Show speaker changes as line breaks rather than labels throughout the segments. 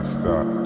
lifestyle.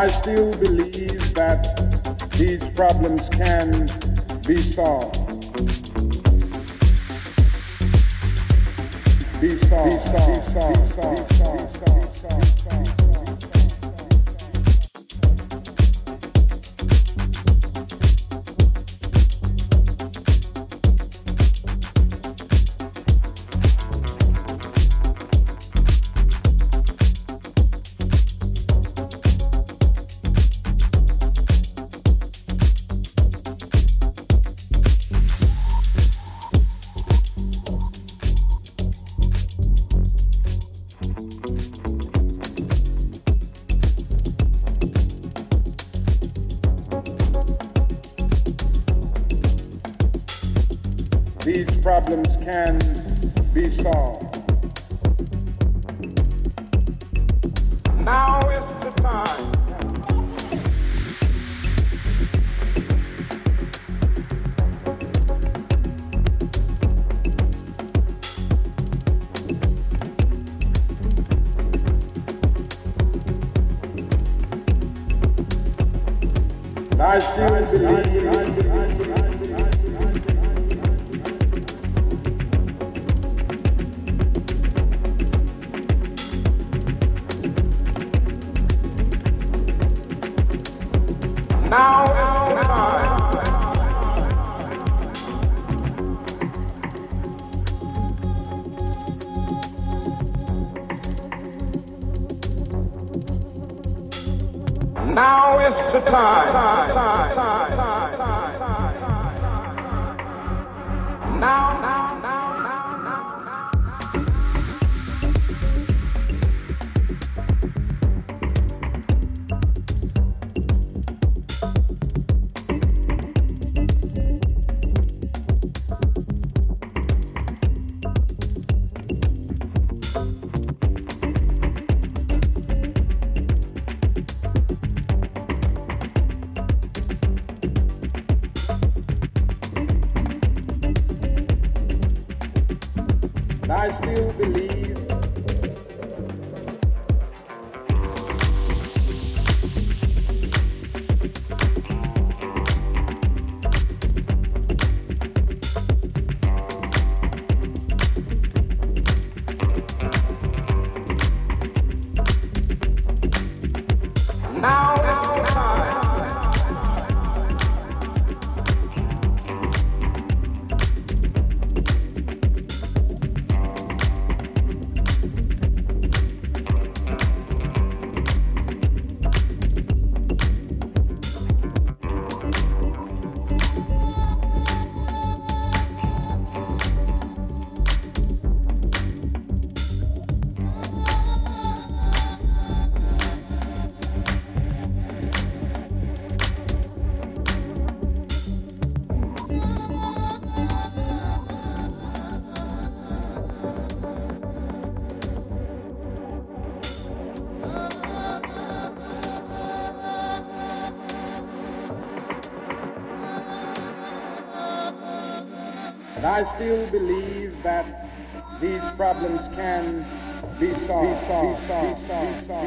I still believe that these problems can be solved. Be solved. Be solved. Be solved. Be solved. I still believe that these problems can be solved. Be solved. Be solved. Be solved.